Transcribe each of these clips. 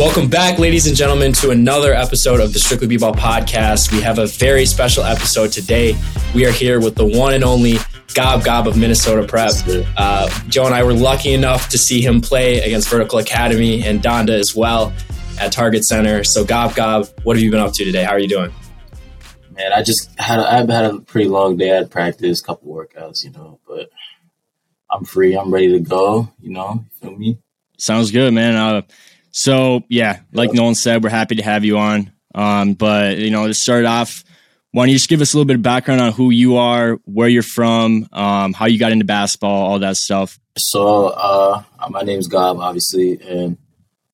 Welcome back, ladies and gentlemen, to another episode of the Strictly B-Ball podcast. We have a very special episode today. We are here with the one and only Gob Gob of Minnesota Prep. Uh, Joe and I were lucky enough to see him play against Vertical Academy and Donda as well at Target Center. So, Gob Gob, what have you been up to today? How are you doing? Man, I just had a, I've had a pretty long day. I had practice, a couple workouts, you know, but I'm free. I'm ready to go. You know, you feel me? Sounds good, man. Uh, so yeah, like Nolan said, we're happy to have you on. Um, but you know, to start off, why don't you just give us a little bit of background on who you are, where you're from, um, how you got into basketball, all that stuff. So, uh, my name's Gob, obviously, and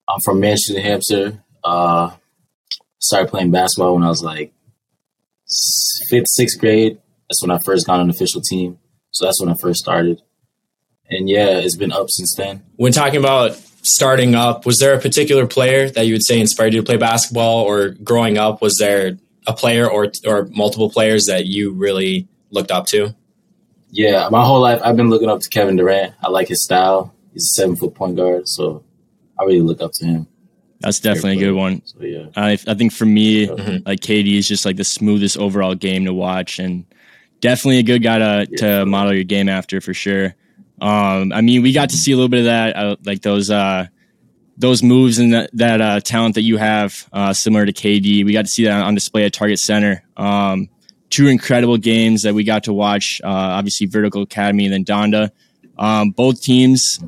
I'm from Manchester, New Hampshire. Uh, started playing basketball when I was like fifth, sixth grade. That's when I first got on an official team. So that's when I first started. And yeah, it's been up since then. When talking about starting up, was there a particular player that you would say inspired you to play basketball, or growing up, was there a player or or multiple players that you really looked up to? Yeah, my whole life I've been looking up to Kevin Durant. I like his style. He's a seven foot point guard, so I really look up to him. That's definitely a good one. So yeah, I I think for me, mm-hmm. like KD is just like the smoothest overall game to watch, and definitely a good guy to yeah. to model your game after for sure. Um, I mean, we got to see a little bit of that, uh, like those uh, those moves and that, that uh, talent that you have, uh, similar to KD. We got to see that on display at Target Center. Um, two incredible games that we got to watch. Uh, obviously, Vertical Academy and then Donda. Um, both teams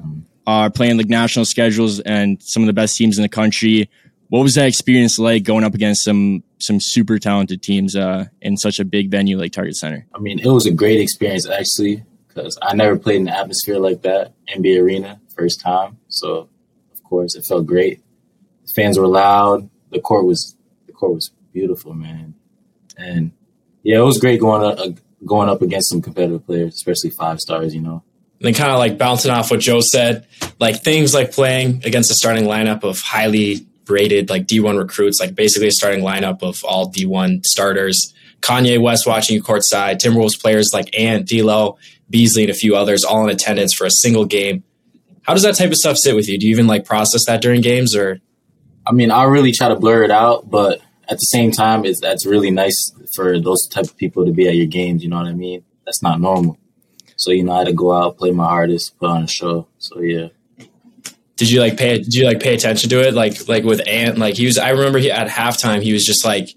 are playing like national schedules and some of the best teams in the country. What was that experience like going up against some some super talented teams uh, in such a big venue like Target Center? I mean, it was a great experience actually because I never played in an atmosphere like that, NBA Arena, first time. So, of course, it felt great. The fans were loud. The court was the court was beautiful, man. And yeah, it was great going up, uh, going up against some competitive players, especially five stars. You know. And then kind of like bouncing off what Joe said, like things like playing against a starting lineup of highly rated like D1 recruits, like basically a starting lineup of all D1 starters. Kanye West watching you courtside, Timberwolves players like Ant, D'Lo, Beasley and a few others all in attendance for a single game. How does that type of stuff sit with you? Do you even like process that during games or? I mean, I really try to blur it out, but at the same time, it's that's really nice for those type of people to be at your games. You know what I mean? That's not normal. So you know, I had to go out, play my hardest, put on a show. So yeah. Did you like pay? Did you like pay attention to it? Like like with Ant, like he was. I remember he at halftime he was just like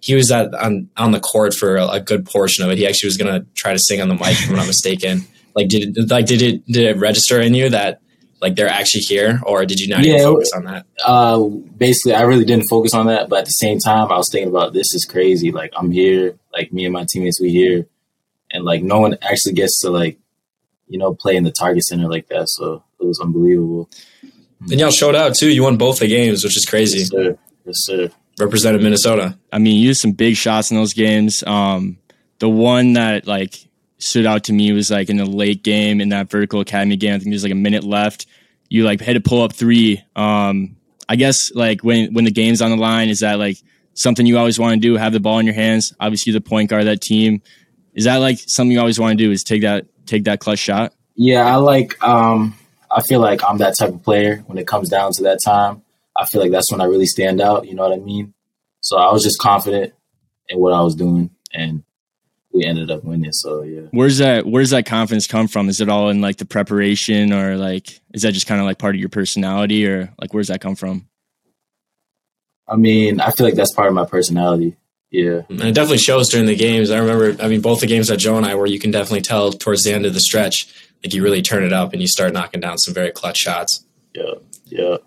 he was at, on on the court for a, a, good portion of it. He actually was going to try to sing on the mic, if I'm not mistaken. Like did it, like did it did it register in you that like they're actually here, or did you not yeah, even focus on that? Uh, basically, I really didn't focus on that, but at the same time, I was thinking about this is crazy. Like I'm here, like me and my teammates, we here, and like no one actually gets to like you know play in the Target Center like that. So it was unbelievable. And y'all showed out too. You won both the games, which is crazy. Yes, sir. Yes, sir represented Minnesota. I mean, you used some big shots in those games. Um, the one that like stood out to me was like in the late game in that vertical academy game. I think there's like a minute left. You like had to pull up three. Um, I guess like when when the game's on the line, is that like something you always want to do? Have the ball in your hands. Obviously, the point guard of that team. Is that like something you always want to do? Is take that take that clutch shot? Yeah, I like. Um, I feel like I'm that type of player when it comes down to that time. I feel like that's when I really stand out. You know what I mean? So I was just confident in what I was doing, and we ended up winning. So yeah. Where's that? Where's that confidence come from? Is it all in like the preparation, or like is that just kind of like part of your personality, or like where's that come from? I mean, I feel like that's part of my personality. Yeah. And it definitely shows during the games. I remember, I mean, both the games that Joe and I were, you can definitely tell towards the end of the stretch, like you really turn it up and you start knocking down some very clutch shots. Yeah. Yeah.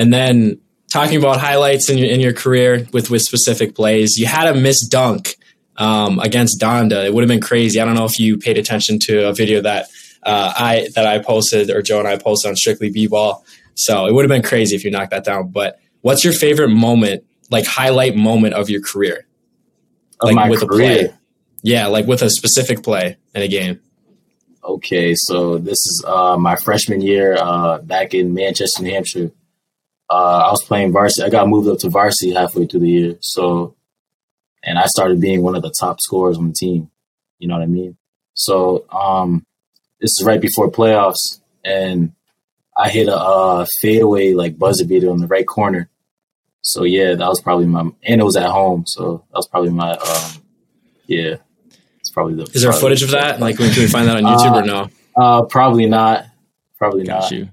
And then talking about highlights in your, in your career with, with specific plays, you had a missed dunk um, against Donda. It would have been crazy. I don't know if you paid attention to a video that uh, I that I posted or Joe and I posted on Strictly B-ball. So it would have been crazy if you knocked that down. But what's your favorite moment, like highlight moment of your career? Of like with career. a play. Yeah, like with a specific play in a game. Okay, so this is uh, my freshman year uh, back in Manchester, New Hampshire uh, I was playing varsity. I got moved up to varsity halfway through the year. So, and I started being one of the top scorers on the team. You know what I mean? So, um, this is right before playoffs, and I hit a uh, fadeaway like buzzer beater on the right corner, So yeah, that was probably my and it was at home, so that was probably my um yeah. It's probably the Is there footage of that? Like can we find that on YouTube or no? Uh probably not. Probably Got not. you.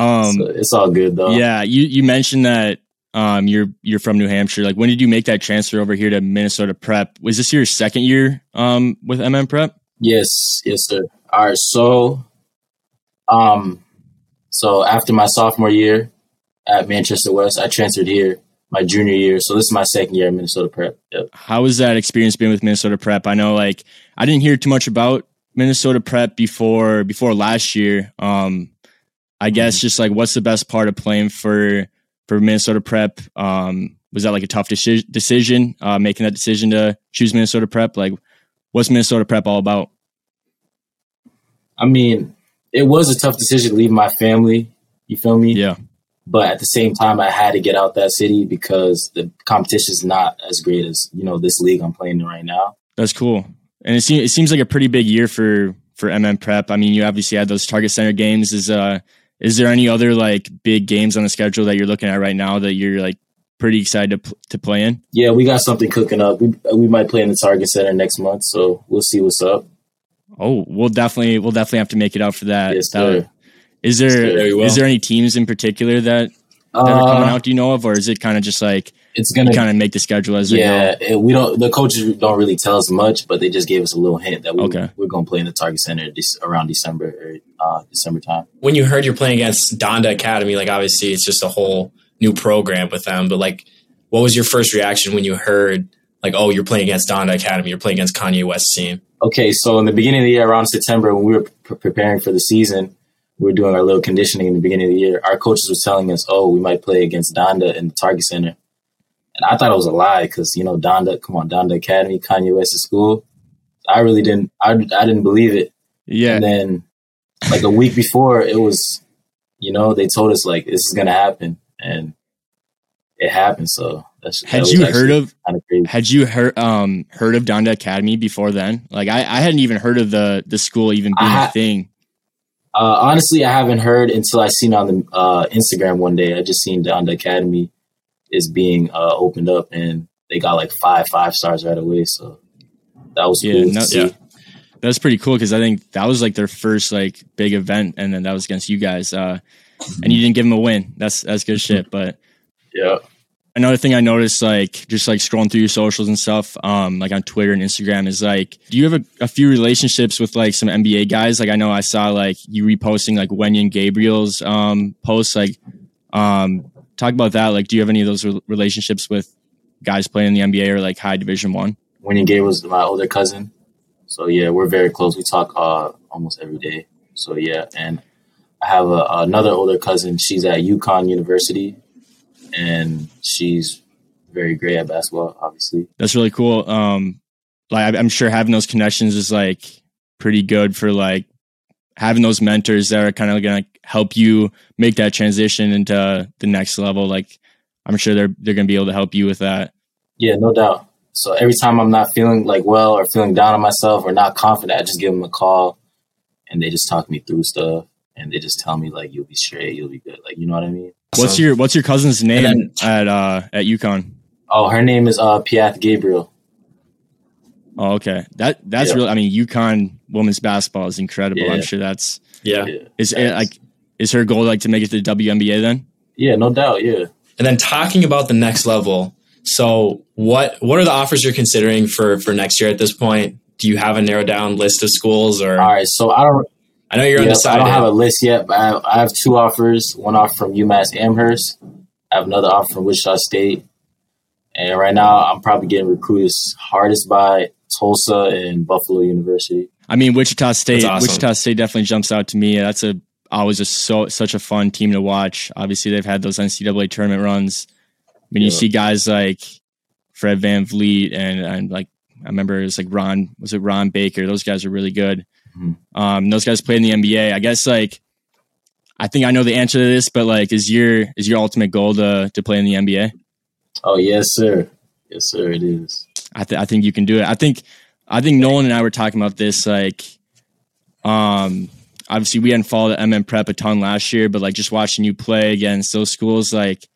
Um, So it's all good though. yeah, you you mentioned that um you're you're from New Hampshire. Like when did you make that transfer over here to Minnesota Prep? Was this your second year um with MM Prep? Yes, yes, sir. All right, so um so after my sophomore year at Manchester West, I transferred here my junior year. So this is my second year at Minnesota Prep. Yep. How has that experience been with Minnesota Prep? I know like I didn't hear too much about Minnesota Prep before before last year. Um I guess just like what's the best part of playing for for Minnesota Prep? Um was that like a tough deci- decision uh making that decision to choose Minnesota Prep? Like what's Minnesota Prep all about? I mean, it was a tough decision to leave my family. You feel me? Yeah. But at the same time, I had to get out that city because the competition is not as great as you know this league I'm playing in right now. That's cool. And it seems it seems like a pretty big year for for MM Prep. I mean, you obviously had those Target Center games. Is uh is there any other like big games on the schedule that you're looking at right now that you're like pretty excited to to play in? Yeah, we got something cooking up. We we might play in the Target Center next month, so we'll see what's up. Oh, we'll definitely we'll definitely have to make it out for that. Yes, That would- sir. Is there Yes, is there any teams in particular that that are coming Uh, out? Do you know of, or is it kind of just like it's gonna kind of make the schedule as they Yeah, go? and we don't. The coaches don't really tell us much, but they just gave us a little hint that we, Okay. we're going to play in the Target Center this, around December or uh, December time. When you heard you're playing against Donda Academy, like obviously it's just a whole new program with them, but like what was your first reaction when you heard like, oh, you're playing against Donda Academy, you're playing against Kanye West's team? Okay, so in the beginning of the year, around September, when we were pre- preparing for the season, we were doing our little conditioning in the beginning of the year. Our coaches were telling us, "Oh, we might play against Donda in the Target Center," and I thought it was a lie because you know Donda, come on, Donda Academy, Kanye West's school. I really didn't. I, I didn't believe it. Yeah. And then, like a week before, it was, you know, they told us like this is gonna happen, and it happened. So that's Had you heard of kind of crazy? had you heard um heard of Donda Academy before then? Like I, I hadn't even heard of the the school even being I a thing. Uh, honestly, I haven't heard until I seen on the uh, Instagram one day. I just seen Donda Academy is being uh, opened up, and they got like five five stars right away. So that was Yeah, cool no- yeah. That's pretty cool because I think that was like their first like big event, and then that was against you guys. Uh, and you didn't give them a win. That's that's good shit. But Yeah. another thing I noticed, like just like scrolling through your socials and stuff, um, like on Twitter and Instagram, is like, do you have a, a few relationships with like some NBA guys? Like I know I saw like you reposting like Wenyen Gabriel's um posts. Like, um, talk about that. Like, do you have any of those re- relationships with guys playing in the NBA or like high Division One? Winnie Gay was my older cousin, so yeah, we're very close. We talk uh, almost every day. So yeah, and I have a, another older cousin. She's at UConn University, and she's very great at basketball. Obviously, That's really cool. Um, like I'm sure having those connections is like pretty good for like having those mentors that are kind of going to help you make that transition into the next level. Like I'm sure they're they're going to be able to help you with that. Yeah, no doubt. So every time I'm not feeling like well or feeling down on myself or not confident, I just give them a call and they just talk me through stuff and they just tell me like you'll be straight, you'll be good. Like you know what I mean? What's Awesome. your What's your cousin's name then- at uh at UConn? Oh, her name is uh Piath Gabriel. Oh, okay. That that's Yeah. really. I mean, UConn women's basketball is incredible. Yeah. I'm sure that's Yeah. Yeah. is it, like is her goal like to make it to the WNBA then? Yeah, no doubt, yeah. And then talking about the next level. So what what are the offers you're considering for for next year at this point? Do you have a narrowed down list of schools or All right, so I don't I know you're Yep, I don't have a list yet, but I have, I have two offers. One offer from UMass Amherst. I have another offer from Wichita State. And right now, I'm probably getting recruited hardest by Tulsa and Buffalo University. I mean, Wichita State. Awesome. Wichita State definitely jumps out to me. That's a always a so such a fun team to watch. Obviously, they've had those NCAA tournament runs. When you Yeah. see guys like Fred VanVleet and and like I remember it was like Ron was it Ron Baker? Those guys are really good. Mhm. Um, those guys played in the NBA. I guess like I think I know the answer to this, but like, is your is your ultimate goal to to play in the NBA? Oh, yes, sir. Yes, sir, it is. I, th- I think you can do it. I think I think Nolan and I were talking about this. Like, um, obviously we hadn't followed the MM Prep a ton last year, but like just watching you play against those schools, like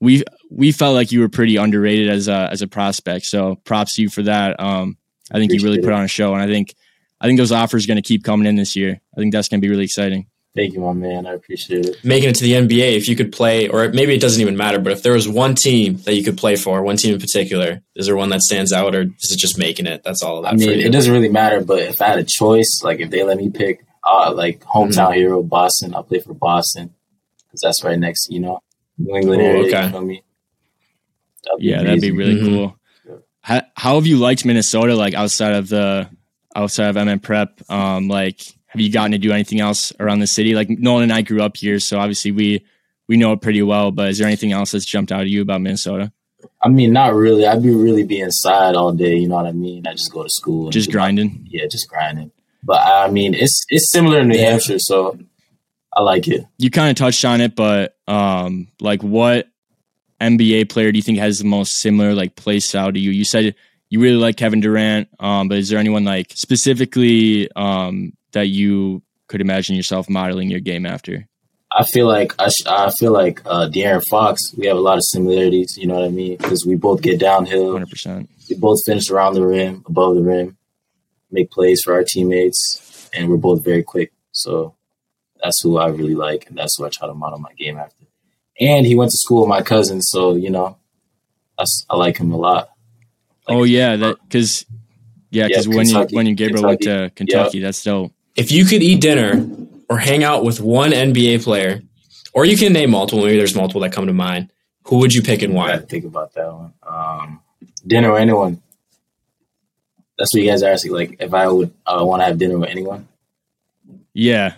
we we felt like you were pretty underrated as a as a prospect. So props to you for that. Um, I think Appreciate you really put on a show, and I think I think those offers are going to keep coming in this year. I think that's going to be really exciting. Thank you, my man. I appreciate it. Making it to the NBA, if you could play, or maybe it doesn't even matter, but if there was one team that you could play for, one team in particular, is there one that stands out, or is it just making it? That's all. That I mean, it doesn't really matter. But if I had a choice, like if they let me pick, uh, like hometown mm-hmm. hero, Boston, I'll play for Boston because that's right next, you know, New England Ooh, area. Okay. You me? That'd yeah, that'd be really mm-hmm. cool. How, how have you liked Minnesota? Like outside of the outside of MM Prep, um, like have you gotten to do anything else around the city? Like Nolan and I grew up here, so obviously we we know it pretty well. But is there anything else that's jumped out at you about Minnesota? I mean, not really. I'd be really be inside all day. You know what I mean? I just go to school, just grinding. My, yeah, just grinding. But I mean, it's it's similar in New yeah. Hampshire, so I like it. You kind of touched on it, but um, like what NBA player do you think has the most similar like play style to you? You said you really like Kevin Durant, um, but is there anyone like specifically um, that you could imagine yourself modeling your game after? I feel like I, sh- I feel like uh, De'Aaron Fox. We have a lot of similarities. You know what I mean? Because we both get downhill. Hundred percent. We both finish around the rim, above the rim, make plays for our teammates, and we're both very quick. So that's who I really like, and that's who I try to model my game after. And he went to school with my cousin, so you know, I like him a lot. Like, oh yeah, that because yeah, because yeah, when you when you Gabriel Kentucky. went to Kentucky, that's dope if you could eat dinner or hang out with one NBA player, or you can name multiple, maybe there's multiple that come to mind, who would you pick and why? think about that one. Um, dinner or anyone. That's what you guys are asking. Like, if I would uh, want to have dinner with anyone. Yeah.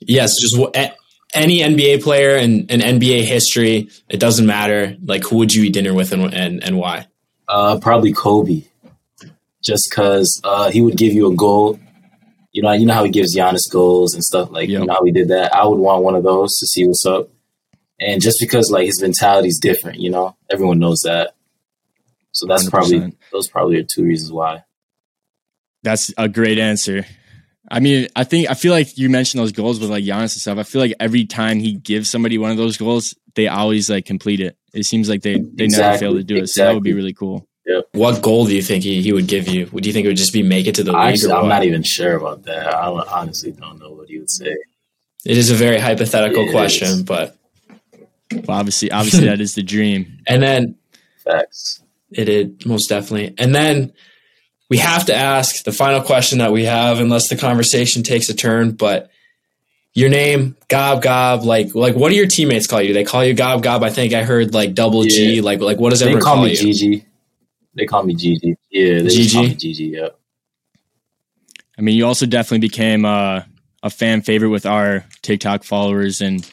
Yes, just any NBA player in, in NBA history. It doesn't matter. Like, who would you eat dinner with and and, and why? Uh, probably Kobe. Just because uh, he would give you a goal you know, you know how he gives Giannis goals and stuff like yep. you know how he did that. I would want one of those to see what's up, and just because like his mentality is different, you know, everyone knows that. So that's 100%. probably those probably are two reasons why. That's a great answer. I mean, I think I feel like you mentioned those goals with like Giannis and stuff. I feel like every time he gives somebody one of those goals, they always like complete it. It seems like they they exactly. never fail to do it. Exactly. So that would be really cool. Yep. What goal do you think he, he would give you? Would you think it would just be make it to the league? Actually, I'm not even sure about that. I honestly don't know what he would say. It is a very hypothetical it question, is. but well, obviously, obviously that is the dream. And then facts. It is most definitely. And then we have to ask the final question that we have, unless the conversation takes a turn. But your name, Gob Gob, like like what do your teammates call you? They call you Gob Gob? I think I heard like double yeah. G. Like like what does everyone call, call me? You? GG. They call me GG. Yeah, they GG. call me GG. Yeah. I mean, you also definitely became uh, a fan favorite with our TikTok followers and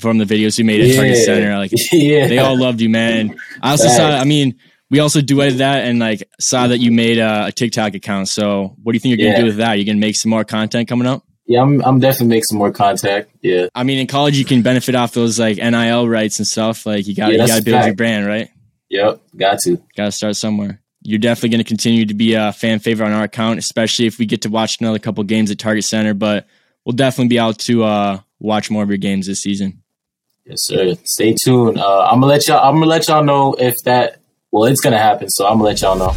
from the videos you made at yeah. Target Center. Like, yeah. they all loved you, man. I also saw. I mean, we also duetted that and like saw that you made a, a TikTok account. So, what do you think you're gonna do with that? You're gonna make some more content coming up? Yeah, I'm, I'm definitely make some more contact. Yeah. I mean, in college, you can benefit off those like NIL rights and stuff. Like, you got yeah, you got to build your brand, right? Yep, got to. Got to start somewhere. You're definitely going to continue to be a fan favorite on our account, especially if we get to watch another couple games at Target Center. But we'll definitely be out to uh, watch more of your games this season. Yes, sir. Stay tuned. Uh, I'm gonna let y'all. I'm gonna let y'all know if that. Well, it's gonna happen, so I'm gonna let y'all know.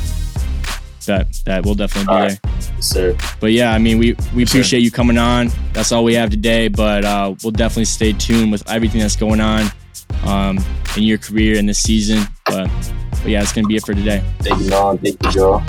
That that will definitely be right. there. Sir. But yeah, I mean, we we appreciate you coming on. That's all we have today. But uh, we'll definitely stay tuned with everything that's going on um, in your career in this season. But, but yeah, it's going to be it for today. Thank you, Nolan. Thank you, Joe.